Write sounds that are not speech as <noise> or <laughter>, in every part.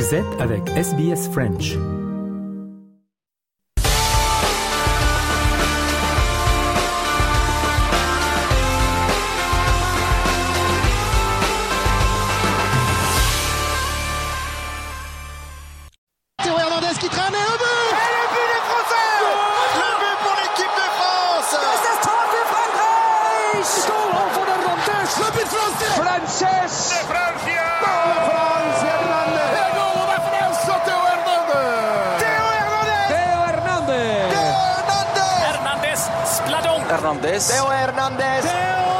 Vous êtes avec SBS French. Hernandez qui traîne Et Hernandez. Théo Hernandez Théo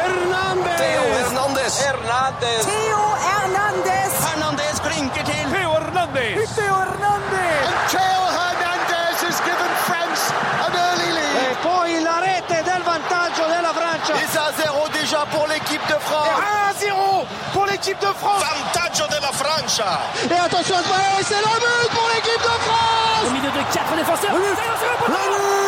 Hernandez Theo Hernandez. Hernandez. Théo Hernandez Hernandez klinker til. Theo Hernandez. Théo Hernandez Théo Hernandez has given France an early lead E poi la rete del vantaggio della Francia Et ça 0 déjà pour l'équipe de France 1-0 pour l'équipe de France Vantaggio della Francia Et attention à ce ballon et c'est le but pour l'équipe de France Au milieu de quatre défenseurs. But. C'est. Le but.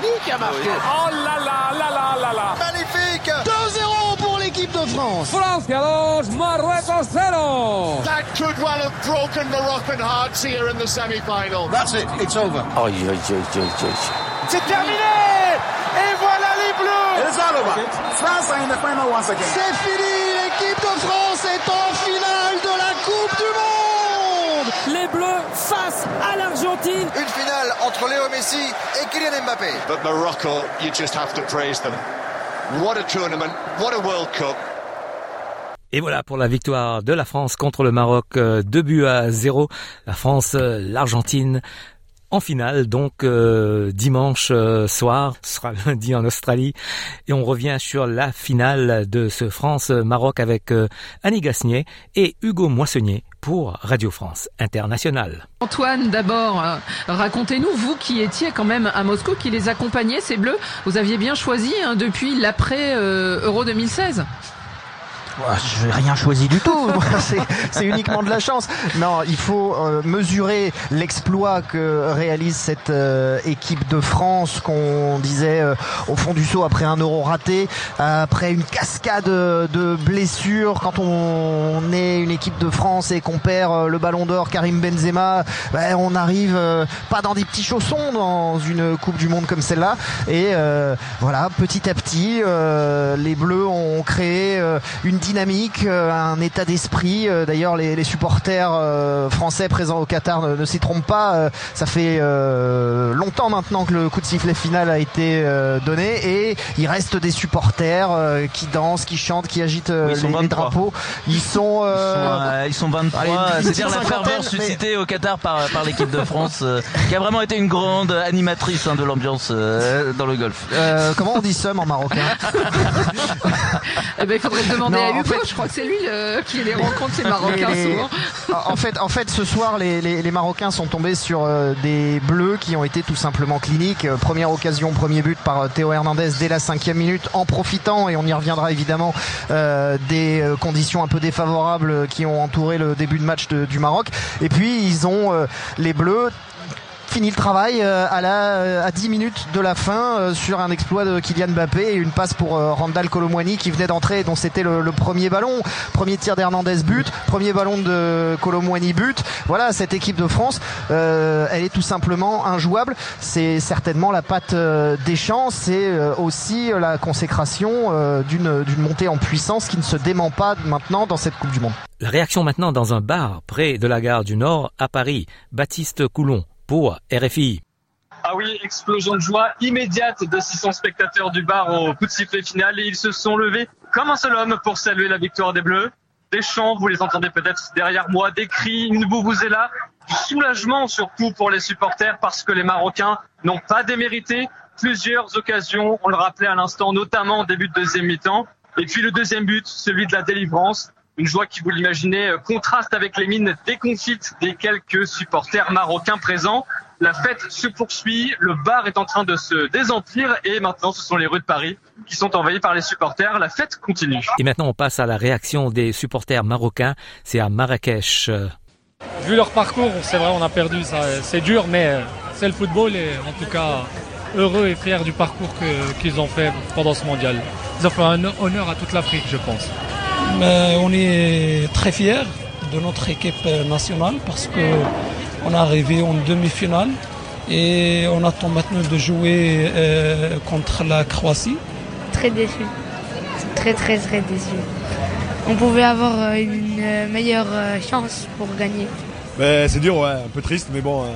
Qui a marqué Oh là là là là là là. Magnifique 2-0 pour l'équipe de France. Francia 2, Marruecos 0. That could well have broken Moroccan hearts here in the semi-final. That's it. It's over. Aïe, aïe, aïe. C'est terminé Et voilà les Bleus It's all over. France are in the final once again. C'est fini. L'équipe de France est en finale de la Coupe du Monde. Les Bleus face à l'Argentine. Une finale entre Léo Messi et Kylian Mbappé. But Morocco, you just have to praise them. What a tournament, what a World Cup. Et voilà pour la victoire de la France contre le Maroc, euh, deux buts à zéro. La France, euh, l'Argentine en finale, donc euh, dimanche euh, soir, ce sera <laughs> lundi en Australie. Et on revient sur la finale de ce France-Maroc avec euh, Annie Gasnier et Hugo Moissonnier pour Radio France Internationale. Antoine, d'abord, euh, racontez-nous, vous qui étiez quand même à Moscou, qui les accompagnait, ces Bleus, vous aviez bien choisi hein, depuis l'après-Euro 2016 je n'ai rien choisi du tout. <laughs> C'est- uniquement de la chance. Non, il faut euh, mesurer l'exploit que réalise cette euh, équipe de France qu'on disait euh, au fond du saut après un euro raté, après une cascade de blessures. Quand on est une équipe de France et qu'on perd le Ballon d'Or, Karim Benzema, ben, on arrive pas dans des petits chaussons dans une Coupe du Monde comme celle-là. Et voilà, petit à petit, les Bleus ont créé une dynamique, euh, un état d'esprit. Euh, D'ailleurs, les, les supporters euh, français présents au Qatar ne, ne s'y trompent pas. Ça fait longtemps maintenant que le coup de sifflet final a été donné et il reste des supporters qui dansent, qui chantent, qui agitent Oui, ils sont les, les 23. drapeaux. Ils sont, euh, Ils sont, euh, ils sont 23, allez, une c'est-à-dire la ferveur suscitée au Qatar par, par l'équipe de France, qui a vraiment été une grande animatrice hein, de l'ambiance euh, dans le golf. euh, comment on dit somme en marocain? <laughs> Eh ben, il faudrait demander Non, à en Hugo, fait- je crois que c'est lui qui les rencontre, les <laughs> Marocains, Les- les- souvent. en fait, en fait, ce soir, les, les- les Marocains sont tombés sur euh, des bleus qui ont été tout simplement cliniques. Euh, première occasion, premier but par euh, Théo Hernandez dès la cinquième minute, en profitant, et on y reviendra évidemment, euh, des conditions un peu défavorables qui ont entouré le début de match de- du Maroc. Et puis, ils ont euh, les bleus fini le travail euh, à la euh, à 10 minutes de la fin euh, sur un exploit de Kylian Mbappé et une passe pour Randall Colomwani qui venait d'entrer et dont c'était le, le premier ballon. Premier tir d'Hernandez but premier ballon de Colomwani but. Voilà cette équipe de France euh, elle est tout simplement injouable. C'est certainement la patte des champs. C'est aussi la consécration d'une d'une montée en puissance qui ne se dément pas maintenant dans cette Coupe du Monde. La réaction maintenant dans un bar près de la gare du Nord à Paris. Baptiste Coulon RFI. Ah oui, explosion de joie immédiate de 600 spectateurs du bar au coup de sifflet final et ils se sont levés comme un seul homme pour saluer la victoire des Bleus. Des chants, vous les entendez peut-être derrière moi, des cris, une là, du soulagement surtout pour les supporters parce que les Marocains n'ont pas démérité plusieurs occasions, on le rappelait à l'instant, notamment en début de deuxième mi-temps, Et puis le deuxième but, celui de la délivrance. Une joie qui, vous l'imaginez, contraste avec les mines déconfites des quelques supporters marocains présents. La fête se poursuit, le bar est en train de se désemplir et maintenant ce sont les rues de Paris qui sont envahies par les supporters. La fête continue. Et maintenant on passe à la réaction des supporters marocains. C'est à Marrakech. Vu leur parcours, c'est vrai, on a perdu. C'est dur, mais c'est le football et en tout cas heureux et fiers du parcours qu'ils ont fait pendant ce mondial. Ils ont fait un honneur à toute l'Afrique, je pense. On est très fiers de notre équipe nationale parce que on est arrivé en demi-finale et on attend maintenant de jouer euh, contre la Croatie. Très déçu. Très très très déçu. On pouvait avoir une meilleure chance pour gagner. Ben, c'est dur, ouais, un peu triste, mais bon, euh,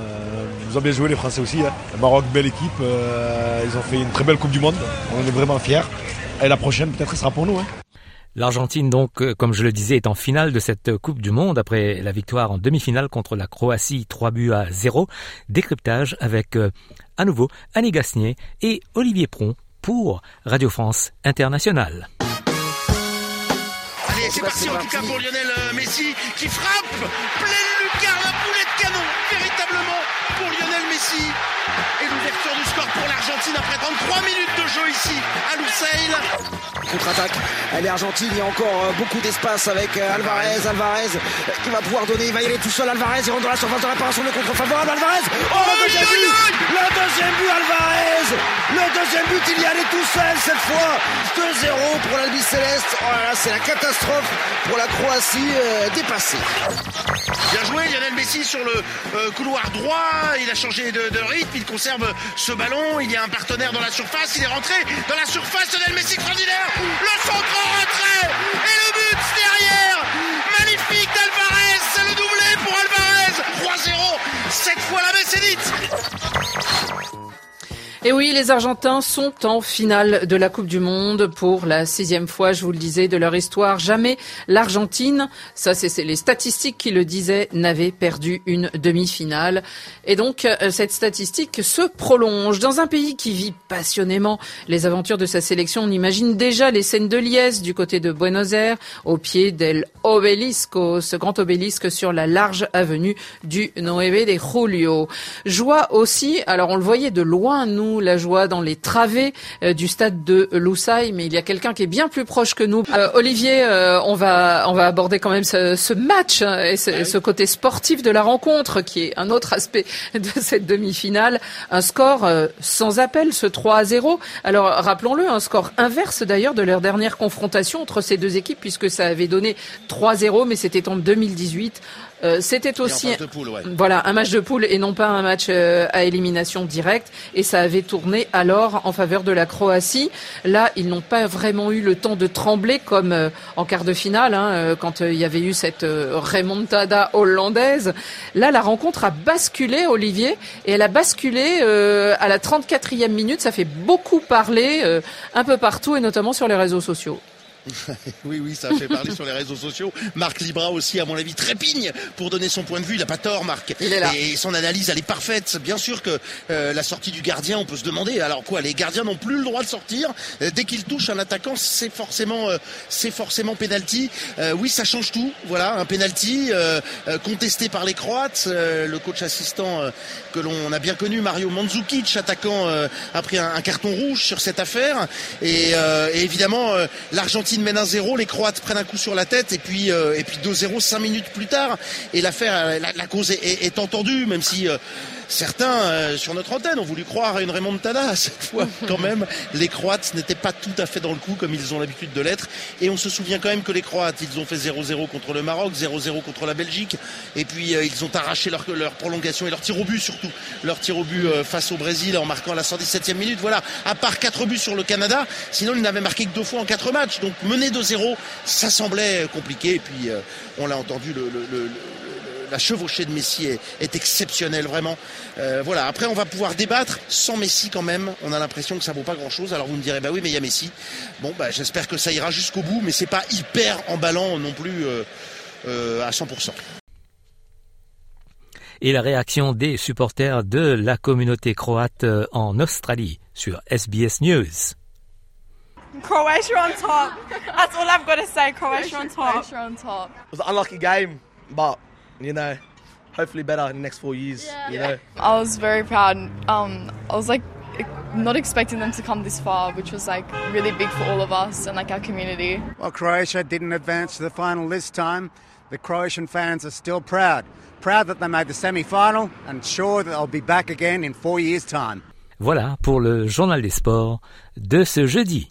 ils ont bien joué les Français aussi. Hein. Le Maroc, belle équipe, euh, ils ont fait une très belle Coupe du Monde. On est vraiment fiers. Et la prochaine, peut-être, sera pour nous. Hein. L'Argentine, donc, comme je le disais, est en finale de cette Coupe du Monde après la victoire en demi-finale contre la Croatie, 3 buts à 0. Décryptage avec, à nouveau, Annie Gasnier et Olivier Pron pour Radio France Internationale. Allez, c'est parti en tout cas pour Lionel Messi qui frappe pleine lucarne, la boulet de canon, véritablement pour Lionel Messi. Et l'ouverture du score pour l'Argentine après 33 minutes de jeu ici à Lusail. Contre-attaque, elle est argentine, il y a encore beaucoup d'espace avec Alvarez, Alvarez qui va pouvoir donner, il va y aller tout seul, Alvarez, il rentre dans la surface de réparation, le contre favorable, Alvarez, oh le deuxième but, le deuxième but Alvarez, le deuxième but il y allait tout seul cette fois, 2-0 pour l'Albi Céleste, oh là là c'est la catastrophe pour la Croatie euh, dépassée. Bien joué Lionel Messi sur le euh, couloir droit, il a changé de, rythme, il conserve ce ballon, il y a un partenaire dans la surface, il est rentré dans la surface, Lionel Messi extraordinaire, le centre en retrait. Et le but derrière, magnifique d'Alvarez, c'est le doublé pour Alvarez, 3-0, cette fois la dite. Et oui, les Argentins sont en finale de la Coupe du Monde pour la sixième fois, je vous le disais, de leur histoire. Jamais l'Argentine, ça c'est les statistiques qui le disaient, n'avait perdu une demi-finale. Et donc cette statistique se prolonge. Dans un pays qui vit passionnément les aventures de sa sélection, on imagine déjà les scènes de liesse du côté de Buenos Aires, au pied del Obelisco, ce grand obélisque sur la large avenue du Nueve de Julio. Joie aussi, alors on le voyait de loin, nous, la joie dans les travées euh, du stade de Loussaï, mais il y a quelqu'un qui est bien plus proche que nous. Euh, Olivier, euh, on va on va aborder quand même ce, ce match hein, et ce, ce, côté sportif de la rencontre, qui est un autre aspect <laughs> de cette demi-finale. Un score sans appel, ce 3 à 0. Alors rappelons-le, un score inverse d'ailleurs de leur dernière confrontation entre ces deux équipes, puisque ça avait donné 3-0, mais c'était en 2018. Euh, c'était aussi un, poule, ouais. voilà un match de poule et non pas un match euh, à élimination directe et ça avait tourné alors en faveur de la Croatie. Là, ils n'ont pas vraiment eu le temps de trembler comme euh, en quart de finale hein, quand il y avait eu cette remontada hollandaise. Là, la rencontre a basculé, Olivier, et elle a basculé à la 34e minute. Ça fait beaucoup parler un peu partout et notamment sur les réseaux sociaux. <laughs> oui, oui, ça fait parler sur les réseaux sociaux. Marc Libra aussi, à mon avis, trépigne pour donner son point de vue. Il n'a pas tort, Marc. Il est là. Et son analyse, elle est parfaite. Bien sûr que euh, la sortie du gardien, on peut se demander. Alors quoi, les gardiens n'ont plus le droit de sortir. Euh, dès qu'ils touchent un attaquant, c'est forcément, euh, c'est forcément penalty. oui, ça change tout. Voilà, un penalty contesté par les Croates. le coach assistant que l'on a bien connu, Mario Mandzukic, attaquant, a pris un, un, carton rouge sur cette affaire. Et, et évidemment, l'Argentine mène 1-0, les Croates prennent un coup sur la tête et puis euh, et puis 2-0 5 minutes plus tard et l'affaire la, la, cause est, entendue même si euh, certains euh, sur notre antenne ont voulu croire à une remontada cette fois <laughs> quand même. Les Croates n'étaient pas tout à fait dans le coup comme ils ont l'habitude de l'être. Et on se souvient quand même que les Croates ils ont fait 0-0 contre le Maroc 0-0 contre la Belgique. Et puis euh, ils ont arraché leur, leur, prolongation et leur tir au but surtout. Leur tir au but euh, face au Brésil en marquant à la 117e minute. Voilà. À part 4 buts sur le Canada sinon ils n'avaient marqué que deux fois en 4 matchs. Donc mener 2-0 ça semblait compliqué. Et puis on l'a entendu le, le, le la chevauchée de Messi est, est exceptionnelle vraiment. Euh, voilà. Après, on va pouvoir débattre sans Messi quand même. On a l'impression que ça vaut pas grand chose. Alors vous me direz, bah oui, mais il y a Messi. Bon, bah j'espère que ça ira jusqu'au bout, mais c'est pas hyper emballant non plus euh, euh, à 100%. Et la réaction des supporters de la communauté croate en Australie sur SBS News. Croatia on top. That's all I've got to say. Croatia on top. Croatia on top. It was an unlucky game, but you know, hopefully better in the next four years. You know. I was very proud. Um, I was like not expecting them to come this far, which was like really big for all of us and like our community. Well, Croatia didn't advance to the final this time. The Croatian fans are still proud. Proud that they made the semi-final and sure that they'll be back again in four years' time. Voilà pour le journal des sports de ce jeudi.